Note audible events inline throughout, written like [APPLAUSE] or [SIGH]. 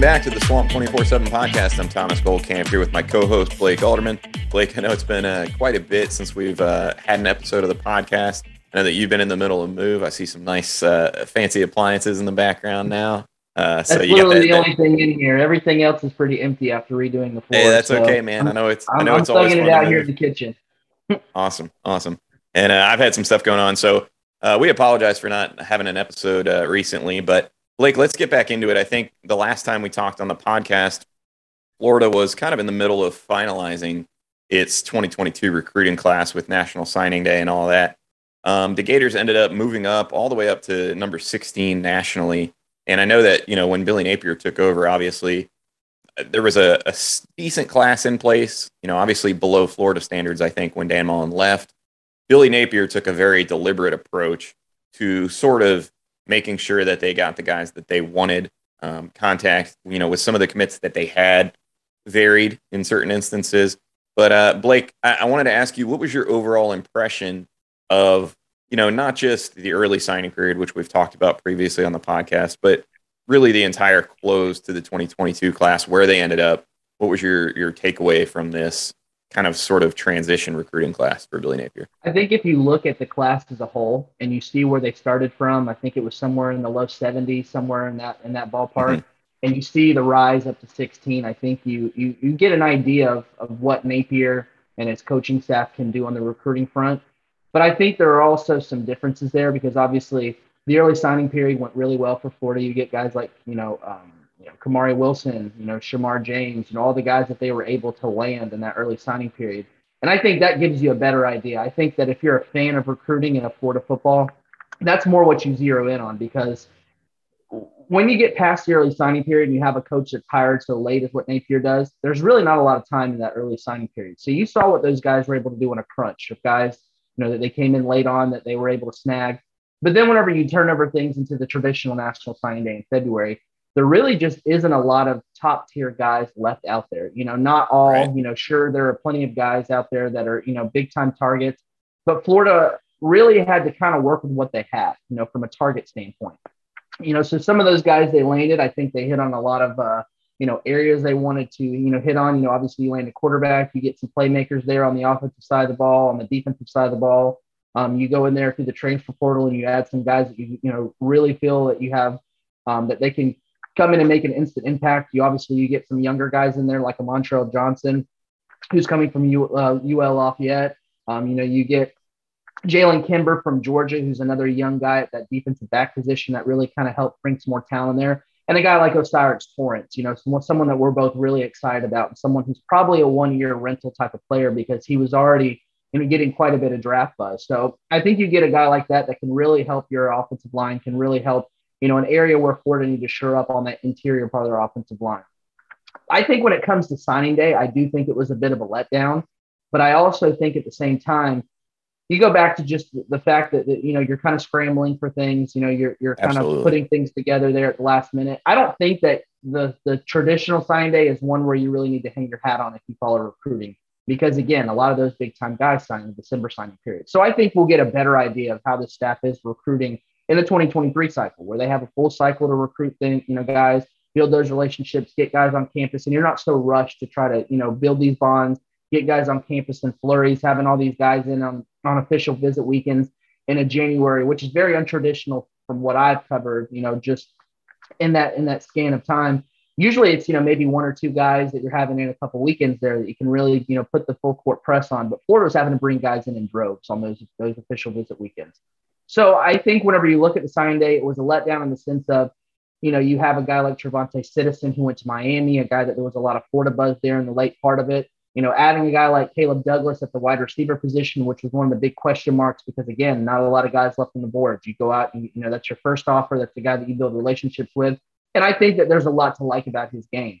Welcome back to the Swamp 24 7 podcast. I'm Thomas Goldkamp here with my co host, Blake Alderman. Blake, I know it's been uh, quite a bit since we've uh, had an episode of the podcast. I know that you've been in the middle of move. I see some nice uh, fancy appliances in the background now. Uh, that's so literally that, the only thing in here. Everything else is pretty empty after redoing the floor. Hey, that's so okay, man. I know it's. I'm, I know I'm it's always it out here in the kitchen. [LAUGHS] awesome, awesome. And uh, I've had some stuff going on, so uh, we apologize for not having an episode recently, but Blake, let's get back into it. I think the last time we talked on the podcast, Florida was kind of in the middle of finalizing its 2022 recruiting class with National Signing Day and all that. Um, the Gators ended up moving up all the way up to number 16 nationally. And I know that, you know, when Billy Napier took over, obviously there was a, a decent class in place, you know, obviously below Florida standards, I think, when Dan Mullen left. Billy Napier took a very deliberate approach to sort of making sure that they got the guys that they wanted. Um, contact, you know, with some of the commits that they had varied in certain instances. But uh, Blake, I-, I wanted to ask you, what was your overall impression of, you know, not just the early signing period, which we've talked about previously on the podcast, but really the entire close to the 2022 class, where they ended up. What was your your takeaway from this kind of sort of transition recruiting class for Billy Napier? I think if you look at the class as a whole and you see where they started from, I think it was somewhere in the low 70s, somewhere in that in that ballpark. Mm-hmm. And you see the rise up to 16. I think you you you get an idea of, of what Napier and his coaching staff can do on the recruiting front. But I think there are also some differences there because obviously the early signing period went really well for Florida. You get guys like you know um, you know, Kamari Wilson, you know, Shemar James, and all the guys that they were able to land in that early signing period. And I think that gives you a better idea. I think that if you're a fan of recruiting in a Florida football, that's more what you zero in on because when you get past the early signing period and you have a coach that's hired so late as what Napier does, there's really not a lot of time in that early signing period. So you saw what those guys were able to do in a crunch of guys, you know, that they came in late on that they were able to snag. But then whenever you turn over things into the traditional national signing day in February, there really just isn't a lot of top tier guys left out there. You know, not all, right. you know, sure, there are plenty of guys out there that are, you know, big time targets, but Florida really had to kind of work with what they had, you know, from a target standpoint. You know, so some of those guys they landed, I think they hit on a lot of, uh, you know, areas they wanted to, you know, hit on. You know, obviously you land a quarterback, you get some playmakers there on the offensive side of the ball, on the defensive side of the ball. Um, you go in there through the transfer portal and you add some guys that you, you know, really feel that you have um, that they can come in and make an instant impact. You obviously you get some younger guys in there like a Montrell Johnson, who's coming from U, uh, UL Lafayette. Um, you know, you get Jalen Kimber from Georgia, who's another young guy at that defensive back position that really kind of helped bring some more talent there. And a guy like O'Cyrus Torrence, you know, someone, someone that we're both really excited about, someone who's probably a one-year rental type of player because he was already, you know, getting quite a bit of draft buzz. So I think you get a guy like that that can really help your offensive line, can really help you know, an area where Florida need to shore up on that interior part of their offensive line. I think when it comes to signing day, I do think it was a bit of a letdown, but I also think at the same time, you go back to just the fact that, that you know you're kind of scrambling for things. You know, you're you're kind Absolutely. of putting things together there at the last minute. I don't think that the the traditional signing day is one where you really need to hang your hat on if you follow recruiting because again, a lot of those big time guys sign in the December signing period. So I think we'll get a better idea of how the staff is recruiting in the 2023 cycle where they have a full cycle to recruit them, you know, guys, build those relationships, get guys on campus, and you're not so rushed to try to, you know, build these bonds, get guys on campus and flurries, having all these guys in on, on official visit weekends in a January, which is very untraditional from what I've covered, you know, just in that in that scan of time. usually it's you know maybe one or two guys that you're having in a couple weekends there that you can really you know put the full court press on. But Florida's having to bring guys in in droves on those those official visit weekends. So I think whenever you look at the sign day, it was a letdown in the sense of, you know, you have a guy like Travante Citizen who went to Miami, a guy that there was a lot of Florida buzz there in the late part of it. You know, adding a guy like Caleb Douglas at the wide receiver position, which was one of the big question marks because again, not a lot of guys left on the board. You go out and you know that's your first offer. That's the guy that you build relationships with. And I think that there's a lot to like about his game.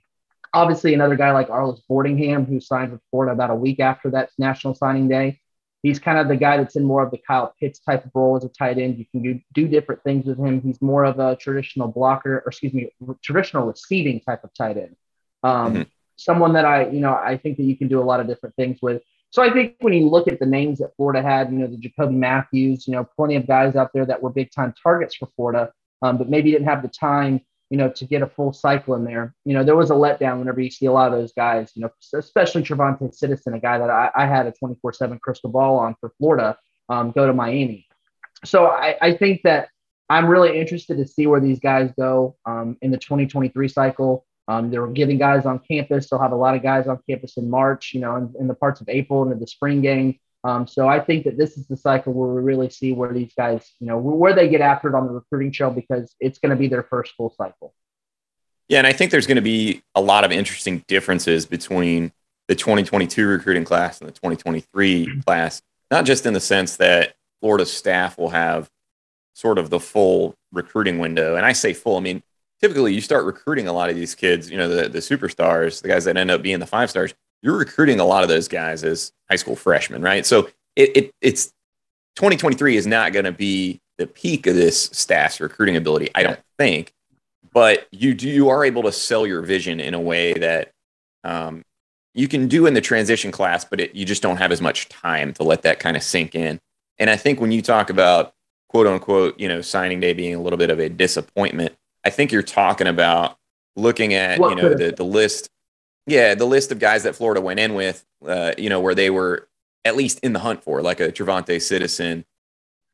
Obviously, another guy like Arlis Boardingham, who signed with Florida about a week after that national signing day, he's kind of the guy that's in more of the Kyle Pitts type of role as a tight end. You can do, do different things with him. He's more of a traditional blocker, or excuse me, traditional receiving type of tight end. Um, mm-hmm. Someone that I, you know, I think that you can do a lot of different things with. So I think when you look at the names that Florida had, you know, the Jacoby Mathews, you know, plenty of guys out there that were big time targets for Florida, um, but maybe didn't have the time you know, to get a full cycle in there. You know, there was a letdown whenever you see a lot of those guys, you know, especially Travante Citizen, a guy that I, I had a 24 7 crystal ball on for Florida, um, go to Miami. So I, I, think that I'm really interested to see where these guys go um, in the 2023 cycle. Um, they're getting guys on campus. They'll have a lot of guys on campus in March, you know, in, in the parts of April into the spring game. Um, so I think that this is the cycle where we really see where these guys, you know, where they get after it on the recruiting trail because it's going to be their first full cycle. Yeah, and I think there's going to be a lot of interesting differences between the 2022 recruiting class and the 2023 mm-hmm. class, not just in the sense that Florida's staff will have sort of the full recruiting window. And I say full, I mean, typically you start recruiting a lot of these kids, you know, the, the superstars, the guys that end up being the five stars, you're recruiting a lot of those guys as high school freshman, right? So it, it it's 2023 is not going to be the peak of this staff's recruiting ability, I don't think. But you do you are able to sell your vision in a way that um, you can do in the transition class, but it, you just don't have as much time to let that kind of sink in. And I think when you talk about quote unquote, you know, signing day being a little bit of a disappointment, I think you're talking about looking at what you know the, the list yeah, the list of guys that Florida went in with, uh, you know, where they were at least in the hunt for, like a Travante Citizen,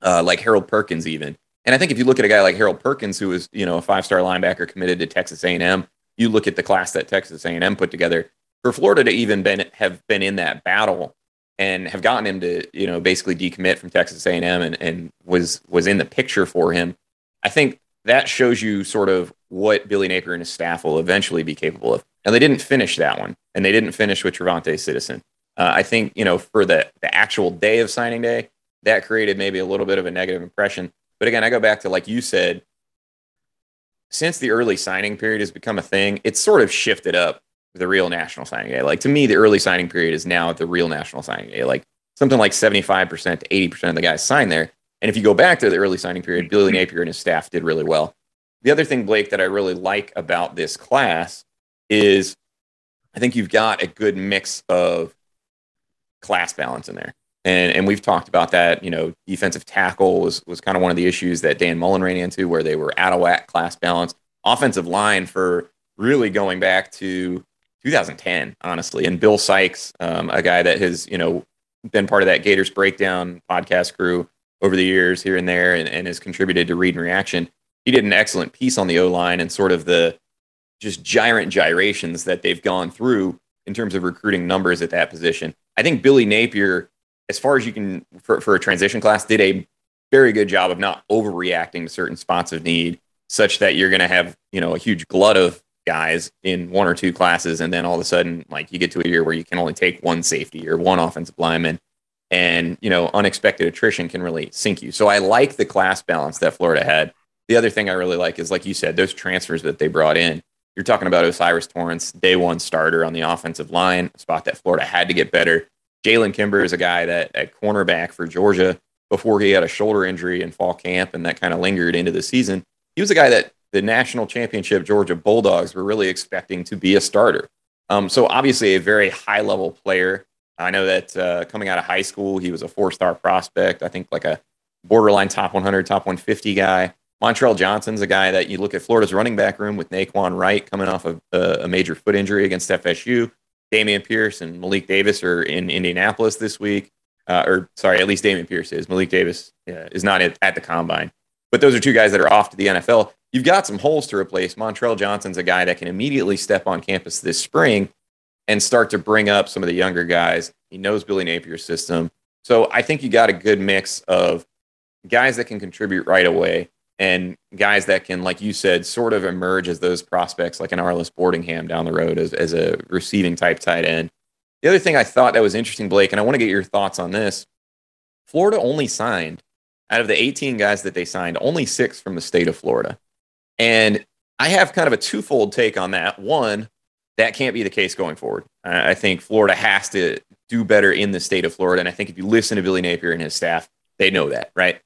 uh, like Harold Perkins, even. And I think if you look at a guy like Harold Perkins, who was, you know, a five-star linebacker committed to Texas A&M, you look at the class that Texas A&M put together. For Florida to even been have been in that battle and have gotten him to, you know, basically decommit from Texas A&M and, and was was in the picture for him, I think that shows you sort of what Billy Napier and his staff will eventually be capable of. Now they didn't finish that one, and they didn't finish with Travante Citizen. Uh, I think you know for the the actual day of signing day, that created maybe a little bit of a negative impression. But again, I go back to like you said, since the early signing period has become a thing, it's sort of shifted up the real national signing day. Like to me, the early signing period is now the real national signing day. Like something like 75% to 80% of the guys signed there. And if you go back to the early signing period, Billy Napier and his staff did really well. The other thing, Blake, that I really like about this class is I think you've got a good mix of class balance in there. And, and we've talked about that. You know, defensive tackle was, was kind of one of the issues that Dan Mullen ran into where they were out of whack class balance. Offensive line for really going back to 2010, honestly. And Bill Sykes, um, a guy that has, you know, been part of that Gators breakdown podcast crew over the years here and there and, and has contributed to read and reaction. He did an excellent piece on the O line and sort of the just gyrant gyrations that they've gone through in terms of recruiting numbers at that position. I think Billy Napier, as far as you can for, for a transition class, did a very good job of not overreacting to certain spots of need, such that you're going to have you know a huge glut of guys in one or two classes, and then all of a sudden, like you get to a year where you can only take one safety or one offensive lineman, and you know unexpected attrition can really sink you. So I like the class balance that Florida had. The other thing I really like is, like you said, those transfers that they brought in you're talking about O'Cyrus Torrence, day one starter on the offensive line, spot that Florida had to get better. Jalen Kimber is a guy that at cornerback for Georgia before he had a shoulder injury in fall camp and that kind of lingered into the season. He was a guy that the national championship Georgia Bulldogs were really expecting to be a starter. Um, so obviously a very high level player. I know that uh, coming out of high school, he was a four star prospect. I think like a borderline top 100, top 150 guy. Montrell Johnson's a guy that you look at Florida's running back room with Nay'Quan Wright coming off of a, a major foot injury against FSU. Dameon Pierce and Malik Davis are in Indianapolis this week. Uh, or sorry, at least Dameon Pierce is. Malik Davis uh, is not at, at, the combine. but those are two guys that are off to the NFL. You've got some holes to replace. Montrell Johnson's a guy that can immediately step on campus this spring and start to bring up some of the younger guys. He knows Billy Napier's system. So I think you got a good mix of guys that can contribute right away and guys that can, like you said, sort of emerge as those prospects, like an Arlis Boardingham down the road as, as a receiving type tight end. The other thing I thought that was interesting, Blake, and I want to get your thoughts on this Florida only signed, out of the 18 guys that they signed, only six from the state of Florida. And I have kind of a twofold take on that. One, that can't be the case going forward. I think Florida has to do better in the state of Florida. And I think if you listen to Billy Napier and his staff, they know that, right?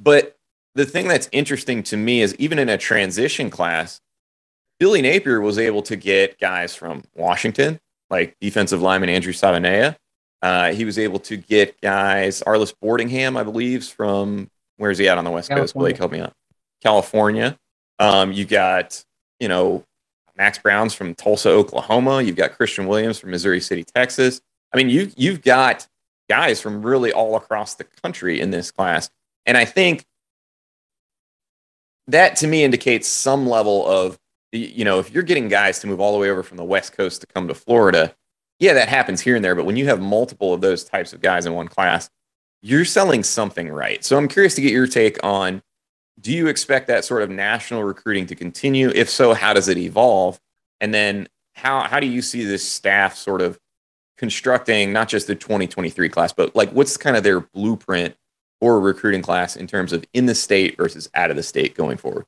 But the thing that's interesting to me is even in a transition class, Billy Napier was able to get guys from Washington, like defensive lineman Andrew Savaiinaea. Uh, he was able to get guys, Arlis Boardingham, I believe, from where's he at on the West California. Coast? Blake, help me out. California. Um, you got, you know, Max Brown's from Tulsa, Oklahoma. You've got Christian Williams from Missouri City, Texas. I mean, you you've got guys from really all across the country in this class. And I think that to me indicates some level of you know, if you're getting guys to move all the way over from the West Coast to come to Florida, yeah, that happens here and there. But when you have multiple of those types of guys in one class, you're selling something right. So I'm curious to get your take on do you expect that sort of national recruiting to continue? If so, how does it evolve? And then how, how do you see this staff sort of constructing not just the 2023 class, but like what's kind of their blueprint for a recruiting class in terms of in the state versus out of the state going forward?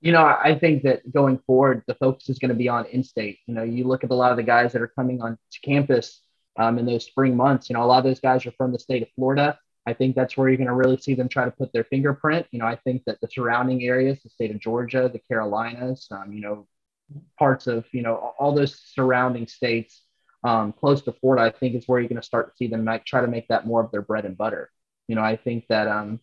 You know, I think that going forward, the focus is going to be on in-state. You know, you look at a lot of the guys that are coming on to campus um, in those spring months. You know, a lot of those guys are from the state of Florida. I think that's where you're going to really see them try to put their fingerprint. You know, I think that the surrounding areas, the state of Georgia, the Carolinas, um, you know, parts of you know all those surrounding states um, close to Florida, I think is where you're going to start to see them like, try to make that more of their bread and butter. You know, I think that um,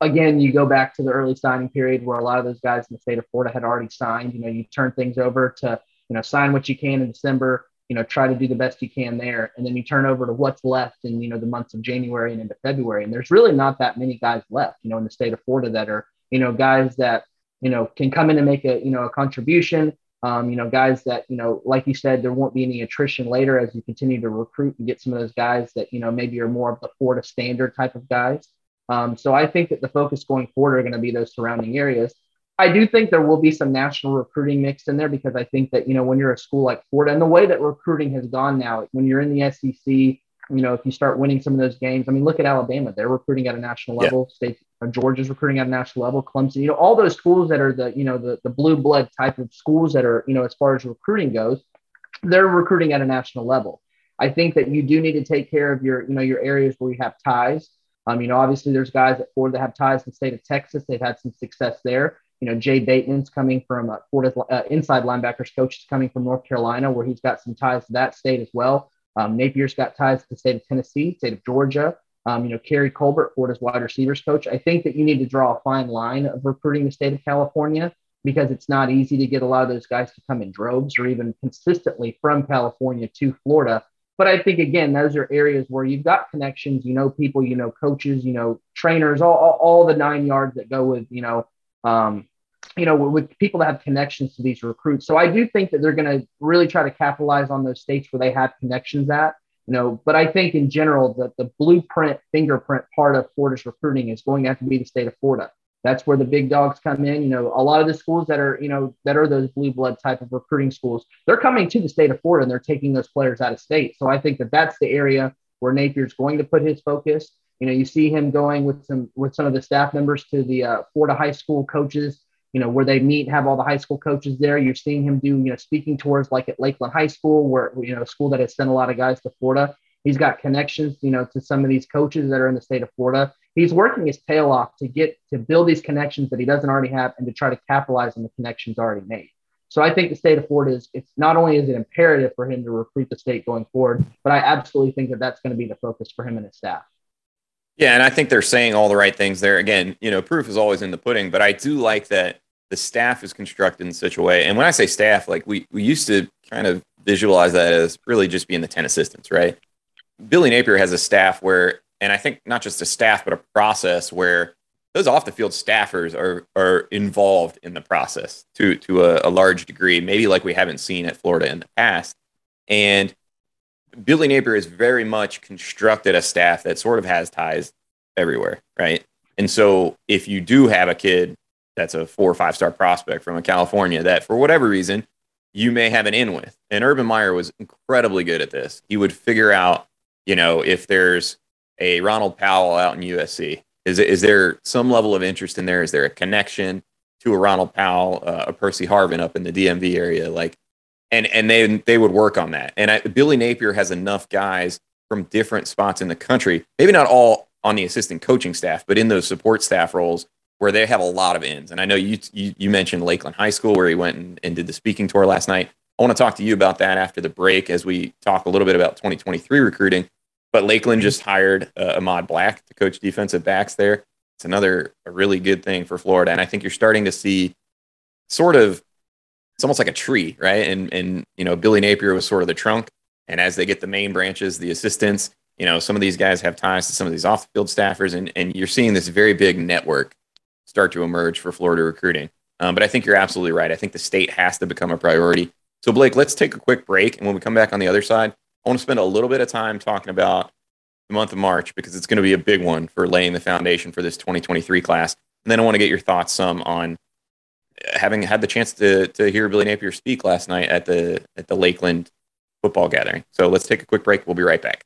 again, you go back to the early signing period where a lot of those guys in the state of Florida had already signed. You know, you turn things over to, you know, sign what you can in December, you know, try to do the best you can there. And then you turn over to what's left in, you know, the months of January and into February. And there's really not that many guys left, you know, in the state of Florida that are, you know, guys that, you know, can come in and make a, you know, a contribution. Um, you know, guys that, you know, like you said, there won't be any attrition later as you continue to recruit and get some of those guys that, you know, maybe are more of the Florida standard type of guys. Um, so I think that the focus going forward are going to be those surrounding areas. I do think there will be some national recruiting mixed in there because I think that, you know, when you're a school like Florida and the way that recruiting has gone now, when you're in the SEC, you know, if you start winning some of those games, I mean, look at Alabama, they're recruiting at a national level. Yeah. State uh, Georgia's recruiting at a national level. Clemson, you know, all those schools that are the, you know, the, the blue blood type of schools that are, you know, as far as recruiting goes, they're recruiting at a national level. I think that you do need to take care of your, you know, your areas where you have ties. Um, you know, obviously there's guys at Florida that have ties to the state of Texas. They've had some success there. You know, Jay Bateman's coming from uh, Florida's uh, inside linebackers coach is coming from North Carolina, where he's got some ties to that state as well. Um, Napier's got ties to the state of Tennessee, state of Georgia. Um, you know, Keary Colbert, Florida's wide receivers coach. I think that you need to draw a fine line of recruiting the state of California because it's not easy to get a lot of those guys to come in droves or even consistently from California to Florida but I think again, those are areas where you've got connections, you know, people, you know, coaches, you know, trainers, all, all, all the nine yards that go with, you know, um, you know, with people that have connections to these recruits. So I do think that they're going to really try to capitalize on those states where they have connections at, you know, but I think in general that the blueprint fingerprint part of Florida's recruiting is going to have to be the state of Florida. That's where the big dogs come in. You know, a lot of the schools that are, you know, that are those blue blood type of recruiting schools, they're coming to the state of Florida and they're taking those players out of state. So I think that that's the area where Napier's going to put his focus. You know, you see him going with some with some of the staff members to the uh, Florida high school coaches. You know, where they meet, have all the high school coaches there. You're seeing him do, you know, speaking tours like at Lakeland High School, where you know, a school that has sent a lot of guys to Florida. He's got connections, you know, to some of these coaches that are in the state of Florida he's working his tail off to get to build these connections that he doesn't already have and to try to capitalize on the connections already made. So I think the state of Florida is it's not only is it imperative for him to recruit the state going forward, but I absolutely think that that's going to be the focus for him and his staff. Yeah, and I think they're saying all the right things there. Again, you know, proof is always in the pudding, but I do like that the staff is constructed in such a way. And when I say staff, like we we used to kind of visualize that as really just being the 10 assistants, right? Billy Napier has a staff where and I think not just a staff, but a process where those off the field staffers are are involved in the process to to a, a large degree, maybe like we haven't seen at Florida in the past. And Billy Napier has very much constructed a staff that sort of has ties everywhere, right? And so if you do have a kid that's a four or five star prospect from a California that for whatever reason you may have an in with. And Urban Meyer was incredibly good at this. He would figure out, you know, if there's a Ronald Powell out in USC, is, is there some level of interest in there? Is there a connection to a Ronald Powell, uh, a Percy Harvin up in the DMV area? Like, and and they they would work on that. And I, Billy Napier has enough guys from different spots in the country, maybe not all on the assistant coaching staff, but in those support staff roles where they have a lot of ends. And I know you you, you mentioned Lakeland High School where he went and, and did the speaking tour last night. I want to talk to you about that after the break as we talk a little bit about 2023 recruiting. But Lakeland just hired uh, Ahmad Black to coach defensive backs there. It's another a really good thing for Florida, and I think you're starting to see sort of it's almost like a tree, right? And and you know Billy Napier was sort of the trunk, and as they get the main branches, the assistants, you know, some of these guys have ties to some of these off-field staffers, and and you're seeing this very big network start to emerge for Florida recruiting. Um, but I think you're absolutely right. I think the state has to become a priority. So, Blake, let's take a quick break. And when we come back on the other side, I want to spend a little bit of time talking about the month of March because it's going to be a big one for laying the foundation for this 2023 class. And then I want to get your thoughts some on having had the chance to, to hear Billy Napier speak last night at the, at the Lakeland football gathering. So let's take a quick break. We'll be right back.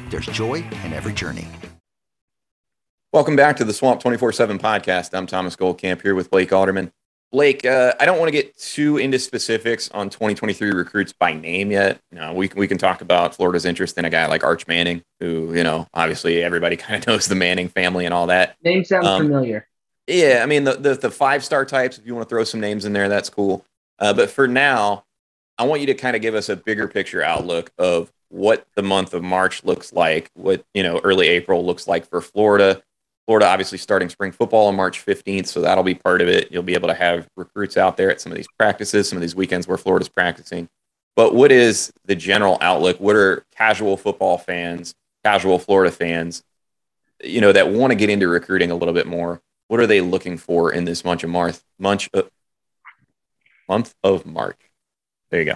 there's joy in every journey. Welcome back to the Swamp 24 7 podcast. I'm Thomas Goldkamp here with Blake Alderman. Blake, uh, I don't want to get too into specifics on 2023 recruits by name yet. No, we, we can talk about Florida's interest in a guy like Arch Manning, who, you know, obviously everybody [LAUGHS] kind of knows the Manning family and all that. Name sounds um, familiar. Yeah, I mean, the, the, the five star types, if you want to throw some names in there, that's cool. Uh, but for now, I want you to kind of give us a bigger picture outlook of what the month of March looks like, what, you know, early April looks like for Florida Florida obviously starting spring football on March 15th, so that'll be part of it. You'll be able to have recruits out there at some of these practices, some of these weekends where Florida's practicing. But what is the general outlook? What are casual football fans, casual Florida fans, you know, that want to get into recruiting a little bit more? What are they looking for in this month of March? Month, uh, month of March. There you go.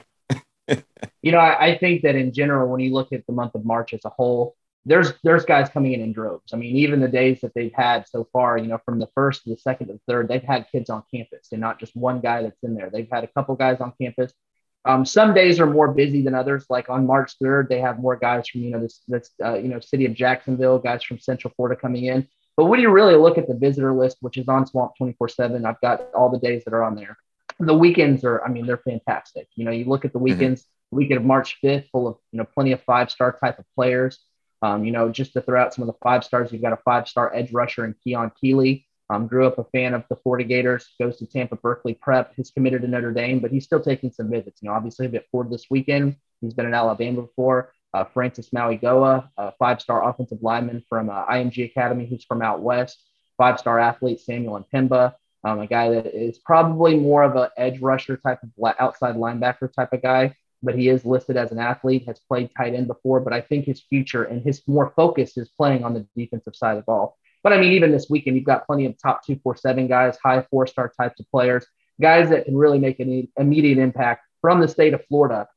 You know, I, I think that in general, when you look at the month of March as a whole, there's there's guys coming in in droves. I mean, even the days that they've had so far, you know, from the first to the second to the third, they've had kids on campus and not just one guy that's in there. They've had a couple guys on campus. Um, some days are more busy than others. Like on March 3rd, they have more guys from you know this this uh, you know city of Jacksonville, guys from Central Florida coming in. But when you really look at the visitor list, which is on Swamp 24/7, I've got all the days that are on there. The weekends are, I mean, they're fantastic. You know, you look at the mm-hmm. weekends, mm-hmm. weekend of March 5th, full of you know plenty of five star type of players. Um, you know, just to throw out some of the five stars, you've got a five star edge rusher in Keon Keeley. Um, grew up a fan of the Florida Gators, goes to Tampa Berkeley Prep, He's committed to Notre Dame, but he's still taking some visits. You know, obviously a bit forward this weekend. He's been in Alabama before. Uh, Francis Mauigoa, a five star offensive lineman from uh, IMG Academy, who's from out west. Five star athlete Samuel M'Pemba, um, a guy that is probably more of an edge rusher type of outside linebacker type of guy but he is listed as an athlete, has played tight end before. But I think his future and his more focus is playing on the defensive side of the ball. But I mean, even this weekend, you've got plenty of top two, four, seven guys, high four star types of players, guys that can really make an immediate impact from the state of Florida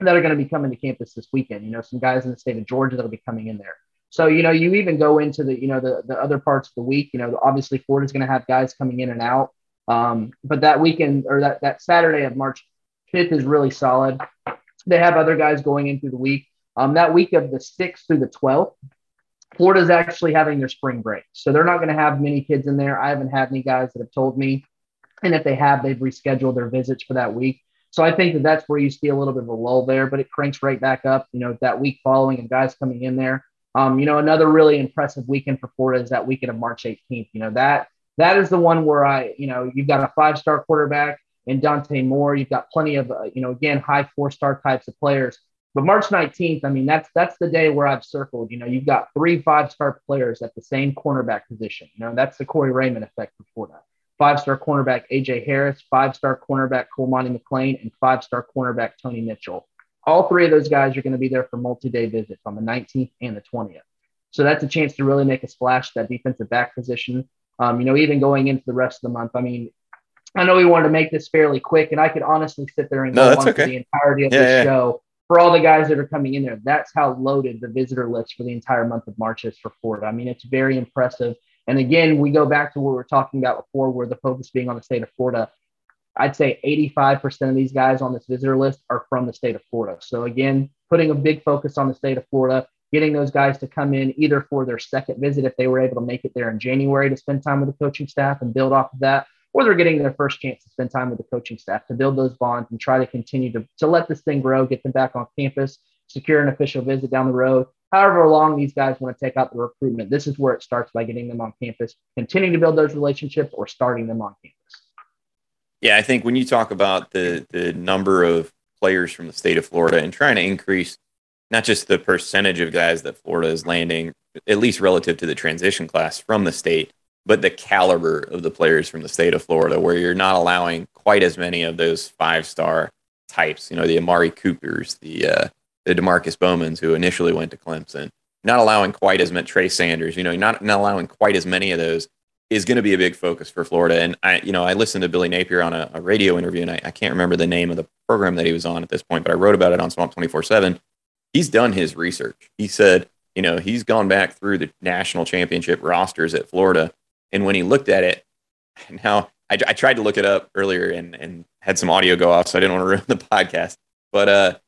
that are going to be coming to campus this weekend. You know, some guys in the state of Georgia that'll be coming in there. So, you know, you even go into the, you know, the, the other parts of the week, you know, obviously Florida's going to have guys coming in and out. Um, but that weekend or that, that Saturday of March 5th is really solid. They have other guys going in through the week. Um, that week of the 6th through the 12th, Florida's actually having their spring break. So they're not going to have many kids in there. I haven't had any guys that have told me. And if they have, they've rescheduled their visits for that week. So I think that that's where you see a little bit of a lull there, but it cranks right back up, you know, that week following and guys coming in there. Um, you know, another really impressive weekend for Florida is that weekend of March 18th. You know, that that is the one where I, you know, you've got a five star quarterback in Dante Moore. You've got plenty of, uh, you know, again, high four star types of players. But March 19th, I mean, that's that's the day where I've circled. You know, you've got three five star players at the same cornerback position. You know, that's the Corey Raymond effect for Florida. Five star cornerback AJ Harris, five star cornerback Cormani McClain, and five star cornerback Tony Mitchell all three of those guys are going to be there for multi-day visits on the 19th and the 20th. So that's a chance to really make a splash that defensive back position. Um, you know, even going into the rest of the month. I mean, I know we wanted to make this fairly quick, and I could honestly sit there and no, go on okay. for the entirety of yeah, the yeah. show for all the guys that are coming in there. That's how loaded the visitor list for the entire month of March is for Florida. I mean, it's very impressive. And again, we go back to what we were talking about before, where the focus being on the state of Florida. I'd say 85% of these guys on this visitor list are from the state of Florida. So again, putting a big focus on the state of Florida, getting those guys to come in either for their second visit if they were able to make it there in January to spend time with the coaching staff and build off of that, or they're getting their first chance to spend time with the coaching staff to build those bonds and try to continue to, to let this thing grow, get them back on campus, secure an official visit down the road. However long these guys want to take out the recruitment, this is where it starts by getting them on campus, continuing to build those relationships or starting them on campus. Yeah, I think when you talk about the the number of players from the state of Florida and trying to increase not just the percentage of guys that Florida is landing, at least relative to the transition class from the state, but the caliber of the players from the state of Florida, where you're not allowing quite as many of those five star types. You know, the Amari Coopers, the uh, the Demarkcus Bowmans, who initially went to Clemson, not allowing quite as many Trey Sanders. You know, not not allowing quite as many of those is going to be a big focus for Florida. And I, you know, I listened to Billy Napier on a, a radio interview, and I, I, can't remember the name of the program that he was on at this point, but I wrote about it on Swamp Twenty Four Seven. He's done his research. He said, you know, he's gone back through the national championship rosters at Florida, and when he looked at it, [LAUGHS] now I, I tried to look it up earlier and and had some audio go off, so I didn't want to [LAUGHS] ruin the podcast, but uh.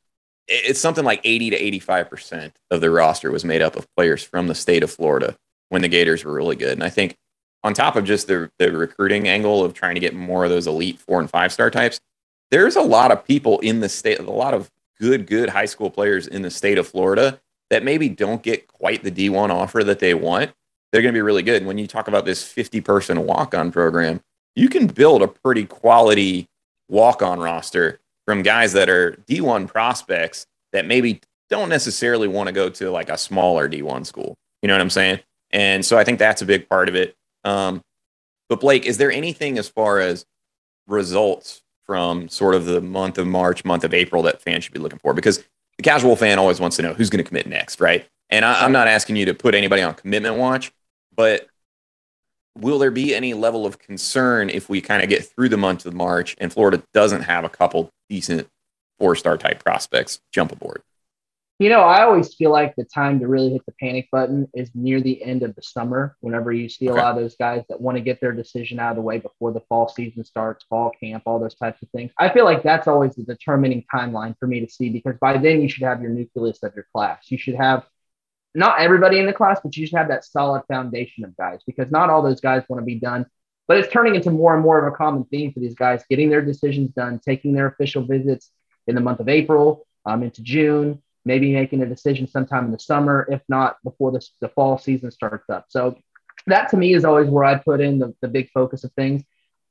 It's something like 80 to 85% of the roster was made up of players from the state of Florida when the Gators were really good. And I think on top of just the, the recruiting angle of trying to get more of those elite four and five star types, there's a lot of people in the state, a lot of good, good high school players in the state of Florida that maybe don't get quite the D1 offer that they want. They're going to be really good. And When you talk about this 50 person walk on program, you can build a pretty quality walk on roster from guys that are D1 prospects that maybe don't necessarily want to go to like a smaller D1 school. You know what I'm saying? And so I think that's a big part of it. Um, but Blake, is there anything as far as results from sort of the month of March, month of April that fans should be looking for? Because the casual fan always wants to know who's going to commit next, right? And I, I'm not asking you to put anybody on commitment watch, but will there be any level of concern if we kind of get through the month of March and Florida doesn't have a couple decent four star type prospects jump aboard? You know, I always feel like the time to really hit the panic button is near the end of the summer, whenever you see Okay. a lot of those guys that want to get their decision out of the way before the fall season starts, fall camp, all those types of things. I feel like that's always the determining timeline for me to see because by then you should have your nucleus of your class. You should have not everybody in the class, but you should have that solid foundation of guys because not all those guys want to be done. But it's turning into more and more of a common theme for these guys getting their decisions done, taking their official visits in the month of April, um, into June, maybe making a decision sometime in the summer, if not before the, the fall season starts up. So that to me is always where I put in the, the big focus of things.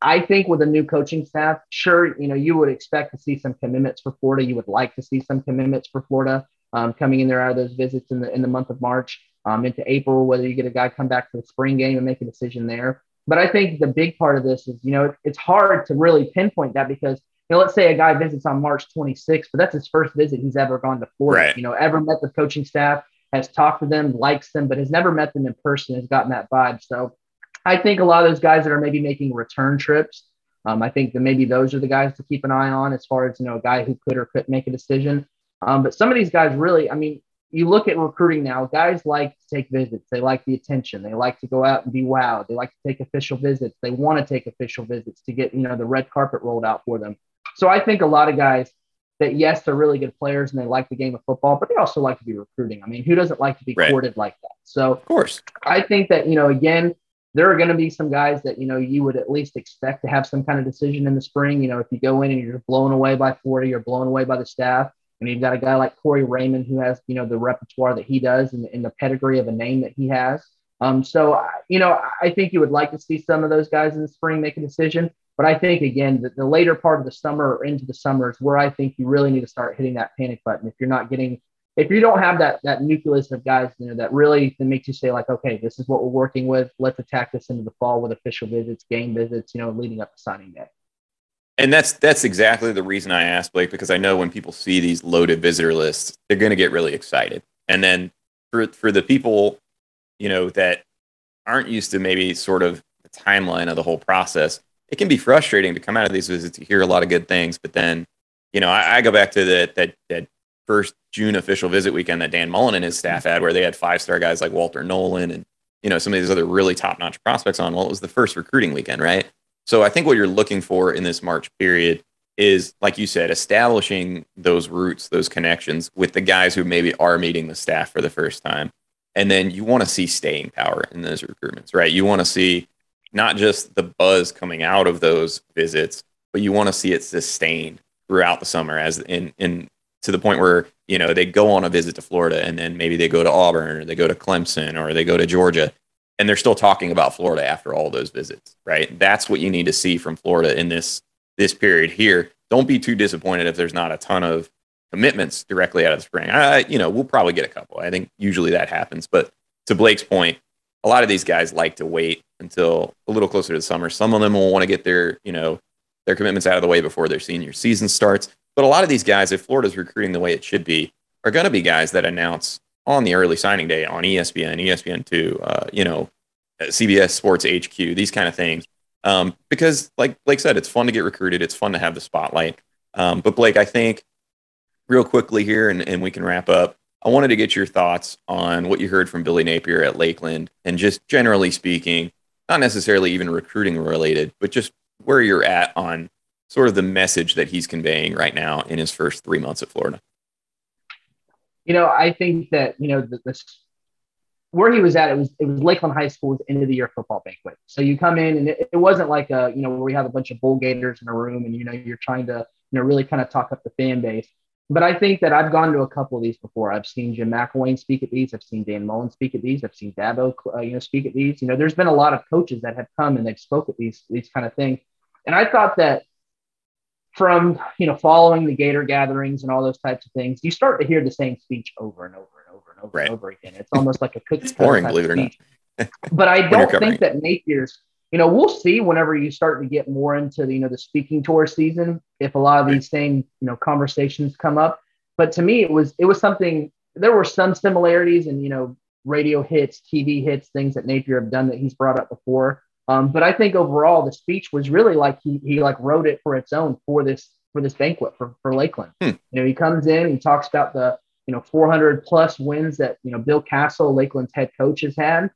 I think with a new coaching staff, sure, you know, you would expect to see some commitments for Florida. You would like to see some commitments for Florida um, coming in there out of those visits in the in the month of March um, into April. Whether you get a guy come back for the spring game and make a decision there. But I think the big part of this is, you know, it's hard to really pinpoint that because know, let's say a guy visits on March 26th, but that's his first visit he's ever gone to Florida. Right. You know, ever met the coaching staff, has talked to them, likes them, but has never met them in person, has gotten that vibe. So I think a lot of those guys that are maybe making return trips, um, I think that maybe those are the guys to keep an eye on as far as, you know, a guy who could or couldn't make a decision. Um, but some of these guys really, I mean, you look at recruiting now, guys like to take visits. They like the attention. They like to go out and be wowed. They like to take official visits. They want to take official visits to get, you know, the red carpet rolled out for them. So I think a lot of guys that yes, they're really good players and they like the game of football, but they also like to be recruiting. I mean, who doesn't like to be right. courted like that? So of course, I think that, you know, again, there are going to be some guys that, you know, you would at least expect to have some kind of decision in the spring. You know, if you go in and you're blown away by Florida, you're blown away by the staff. And you've got a guy like Corey Raymond who has, you know, the repertoire that he does and, and the pedigree of a name that he has. Um, so, you know, I think you would like to see some of those guys in the spring make a decision. But I think, again, the, the later part of the summer or into the summer is where I think you really need to start hitting that panic button. If you're not getting, if you don't have that that nucleus of guys, you know, that really that makes you say like, okay, this is what we're working with. Let's attack this into the fall with official visits, game visits, you know, leading up to signing day. And that's that's exactly the reason I asked Blake because I know when people see these loaded visitor lists, they're going to get really excited. And then for for the people, you know, that aren't used to maybe sort of the timeline of the whole process, it can be frustrating to come out of these visits. You hear a lot of good things, but then, you know, I, I go back to the, that that first June official visit weekend that Dan Mullen and his staff had, where they had five star guys like Walter Nolen and you know some of these other really top notch prospects on. Well, it was the first recruiting weekend, right? So I think what you're looking for in this March period is, like you said, establishing those roots, those connections with the guys who maybe are meeting the staff for the first time. And then you want to see staying power in those recruitments, right? You want to see not just the buzz coming out of those visits, but you want to see it sustained throughout the summer as in in to the point where you know they go on a visit to Florida and then maybe they go to Auburn or they go to Clemson or they go to Georgia and they're still talking about Florida after all those visits, right? That's what you need to see from Florida in this this period here. Don't be too disappointed if there's not a ton of commitments directly out of the spring. I, you know, we'll probably get a couple. I think usually that happens, but to Blake's point, a lot of these guys like to wait until a little closer to the summer. Some of them will want to get their, you know, their commitments out of the way before their senior season starts. But a lot of these guys, if Florida's recruiting the way it should be, are going to be guys that announce on the early signing day on ESPN, ESPN2, uh, you know, CBS Sports HQ, these kind of things. Um, because, like Blake said, it's fun to get recruited. It's fun to have the spotlight. Um, but Blake, I think real quickly here, and, and we can wrap up. I wanted to get your thoughts on what you heard from Billy Napier at Lakeland, and just generally speaking, not necessarily even recruiting related, but just where you're at on sort of the message that he's conveying right now in his first three months at Florida. You know, I think that you know the, where he was at, it was it was Lakeland High School's end of the year football banquet. So you come in and it, it, wasn't like a you know where we have a bunch of bull gators in a room and you know you're trying to you know really kind of talk up the fan base. But I think that I've gone to a couple of these before. I've seen Jim McElwain speak at these. I've seen Dan Mullen speak at these. I've seen Dabo uh, you know speak at these. You know, there's been a lot of coaches that have come and they've spoke at these these kind of things. And I thought that from you know following the Gator gatherings and all those types of things, you start to hear the same speech over and over and over and over right. and over again. It's almost like a cookie. it's boring, believe it or not. but I [LAUGHS] don't think that Napier's. You know, we'll see whenever you start to get more into the, you know the speaking tour season if a lot of these same you know conversations come up. But to me, it was it was something. There were some similarities and you know radio hits, TV hits, things that Napier have done that he's brought up before. Um, but I think overall the speech was really like he he like wrote it for its own for this for this banquet for, for Lakeland. Hmm. You know, he comes in, he talks about the you know 400 plus wins that you know Bill Castle, Lakeland's head coach, has had.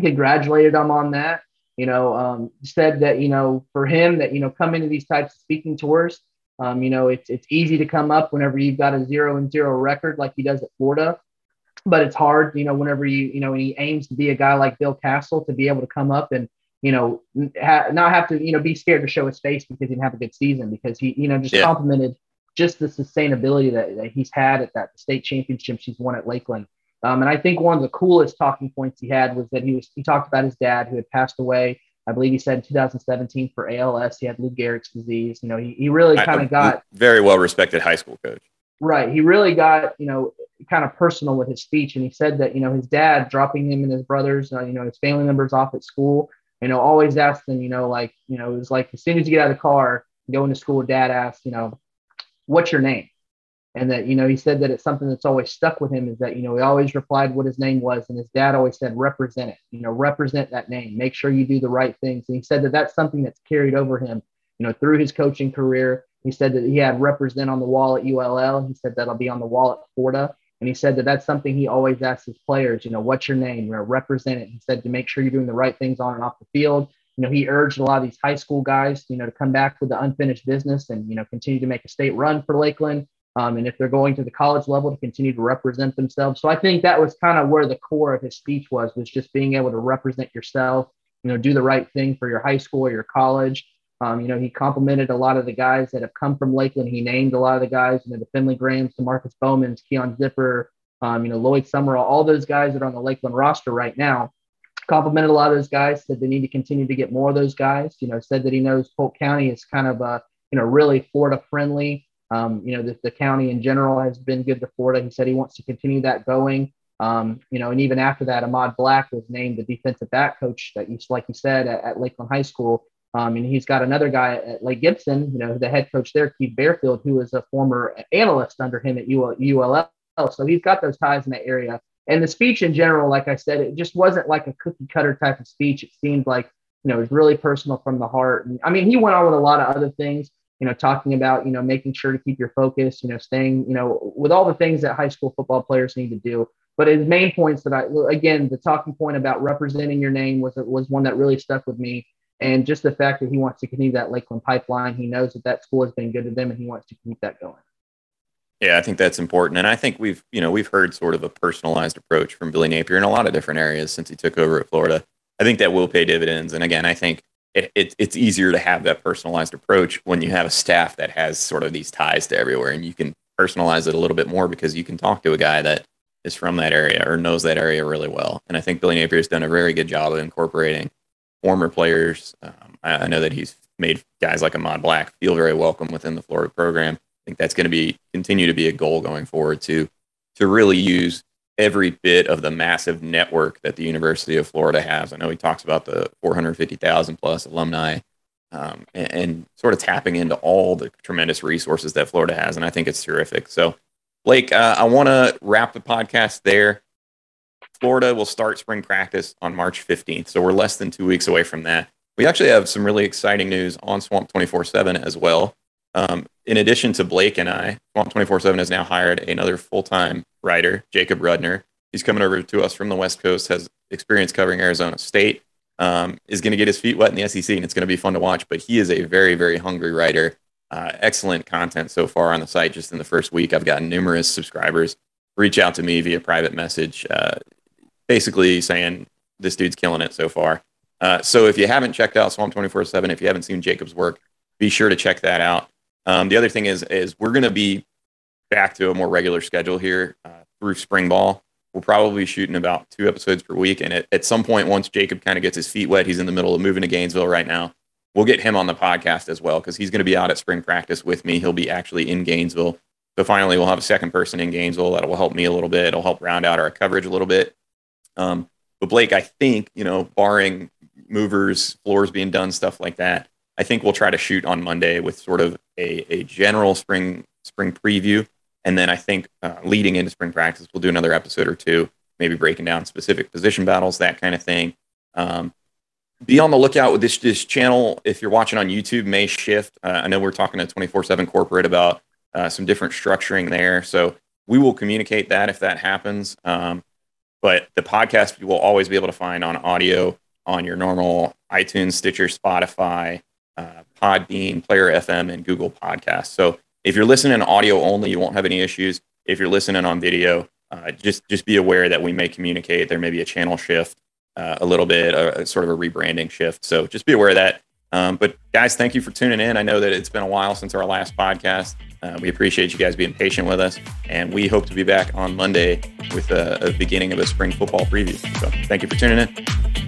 He Congratulated him on that. You know, um, said that you know for him that you know coming to these types of speaking tours, um, you know it's it's easy to come up whenever you've got a zero and zero record like he does at Florida but it's hard, you know, whenever you, you know, he aims to be a guy like Bill Castle to be able to come up and, you know, ha- not have to, you know, be scared to show his face because he didn't have a good season because he, you know, just yeah. complimented just the sustainability that, that he's had at that state championships he's won at Lakeland. Um, and I think one of the coolest talking points he had was that he was he talked about his dad who had passed away. I believe he said in 2017 for ALS. He had Lou Gehrig's disease. You know, he, he really kind of got very well respected high school coach. Right. He really got, you know, kind of personal with his speech. And he said that, you know, his dad dropping him and his brothers, uh, you know, his family members off at school you know, always asked them, you know, like, you know, it was like as soon as you get out of the car, going to school, dad asked, you know, what's your name? And that, you know, he said that it's something that's always stuck with him is that, you know, he always replied what his name was. And his dad always said, represent it, you know, represent that name, make sure you do the right things. And he said that that's something that's carried over him, you know, through his coaching career. He said that he had represent on the wall at ULL. He said that'll be on the wall at Florida. And he said that that's something he always asks his players, you know, what's your name? You know, represent it. He said to make sure you're doing the right things on and off the field. You know, he urged a lot of these high school guys, you know, to come back with the unfinished business and, you know, continue to make a state run for Lakeland. Um, and if they're going to the college level to continue to represent themselves. So I think that was kind of where the core of his speech was, was just being able to represent yourself, you know, do the right thing for your high school or your college. Um, you know, he complimented a lot of the guys that have come from Lakeland. He named a lot of the guys, you know, the Finley Grahams, the Marcus Bowmans, Keon Zipper, um, you know, Lloyd Summerall, all those guys that are on the Lakeland roster right now. Complimented a lot of those guys, said they need to continue to get more of those guys. You know, said that he knows Polk County is kind of a, you know, really Florida friendly um, you know, the, the county in general has been good to Florida. He said he wants to continue that going. Um, you know, and even after that, Ahmad Black was named the defensive back coach that you, like you said, at, at Lakeland High School. Um, and he's got another guy at Lake Gibson, you know, the head coach there, Keith Bearfield, who was a former analyst under him at UL, ULL. So he's got those ties in that area. And the speech in general, like I said, it just wasn't like a cookie cutter type of speech. It seemed like, you know, it was really personal from the heart. And I mean, he went on with a lot of other things you know, talking about, you know, making sure to keep your focus, you know, staying, you know, with all the things that high school football players need to do. But his main points that I, again, the talking point about representing your name was was one that really stuck with me. And just the fact that he wants to continue that Lakeland pipeline, he knows that that school has been good to them, and he wants to keep that going. Yeah, I think that's important, and I think we've you know we've heard sort of a personalized approach from Billy Napier in a lot of different areas since he took over at Florida. I think that will pay dividends, and again, I think it, it, it's easier to have that personalized approach when you have a staff that has sort of these ties to everywhere and you can personalize it a little bit more because you can talk to a guy that is from that area or knows that area really well. And I think Billy Napier has done a very good job of incorporating former players. Um, I, I, know that he's made guys like Ahmad Black feel very welcome within the Florida program. I think that's going to be continue to be a goal going forward to to really use every bit of the massive network that the University of Florida has. I know he talks about the 450,000 plus alumni um, and, and, sort of tapping into all the tremendous resources that Florida has. And I think it's terrific. So, Blake, uh, I want to wrap the podcast there. Florida will start spring practice on March 15th. So we're less than two weeks away from that. We actually have some really exciting news on Swamp 24 7 as well. Um, in addition to Blake and I, Swamp 24 7 has now hired another full time writer, Jacob Rudner. He's coming over to us from the West Coast, has experience covering Arizona State, um, is going to get his feet wet in the SEC, and it's going to be fun to watch. But he is a very, very hungry writer. Uh, excellent content so far on the site just in the first week. I've gotten numerous subscribers reach out to me via private message, uh, basically saying this dude's killing it so far. Uh, so if you haven't checked out Swamp 24 7, if you haven't seen Jacob's work, be sure to check that out. Um, the other thing is, is we're going to be back to a more regular schedule here uh, through spring ball. We'll probably shooting about two episodes per week. And at, at some point, once Jacob kind of gets his feet wet, he's in the middle of moving to Gainesville right now. We'll get him on the podcast as well because he's going to be out at spring practice with me. He'll be actually in Gainesville. So finally, we'll have a second person in Gainesville that will help me a little bit. It'll help round out our coverage a little bit. Um, but Blake, I think you know, barring movers, floors being done, stuff like that, I think we'll try to shoot on Monday with sort of a, a general spring spring preview, and then I think uh, leading into spring practice, we'll do another episode or two, maybe breaking down specific position battles, that kind of thing. Um, be on the lookout with this this channel. If you're watching on YouTube, may shift. Uh, I know we're talking to 24/7 corporate about uh, some different structuring there, so we will communicate that if that happens. Um, but the podcast you will always be able to find on audio on your normal iTunes, Stitcher, Spotify, uh, Podbean, Player FM, and Google Podcasts. So if you're listening audio only, you won't have any issues. If you're listening on video, uh, just just be aware that we may communicate. There may be a channel shift, uh, a little bit, a, a, sort of a rebranding shift. So just be aware of that. Um, but guys, thank you for tuning in. I know that it's been a while since our last podcast. Uh, we appreciate you guys being patient with us, and we hope to be back on Monday with a, a beginning of a spring football preview. So thank you for tuning in.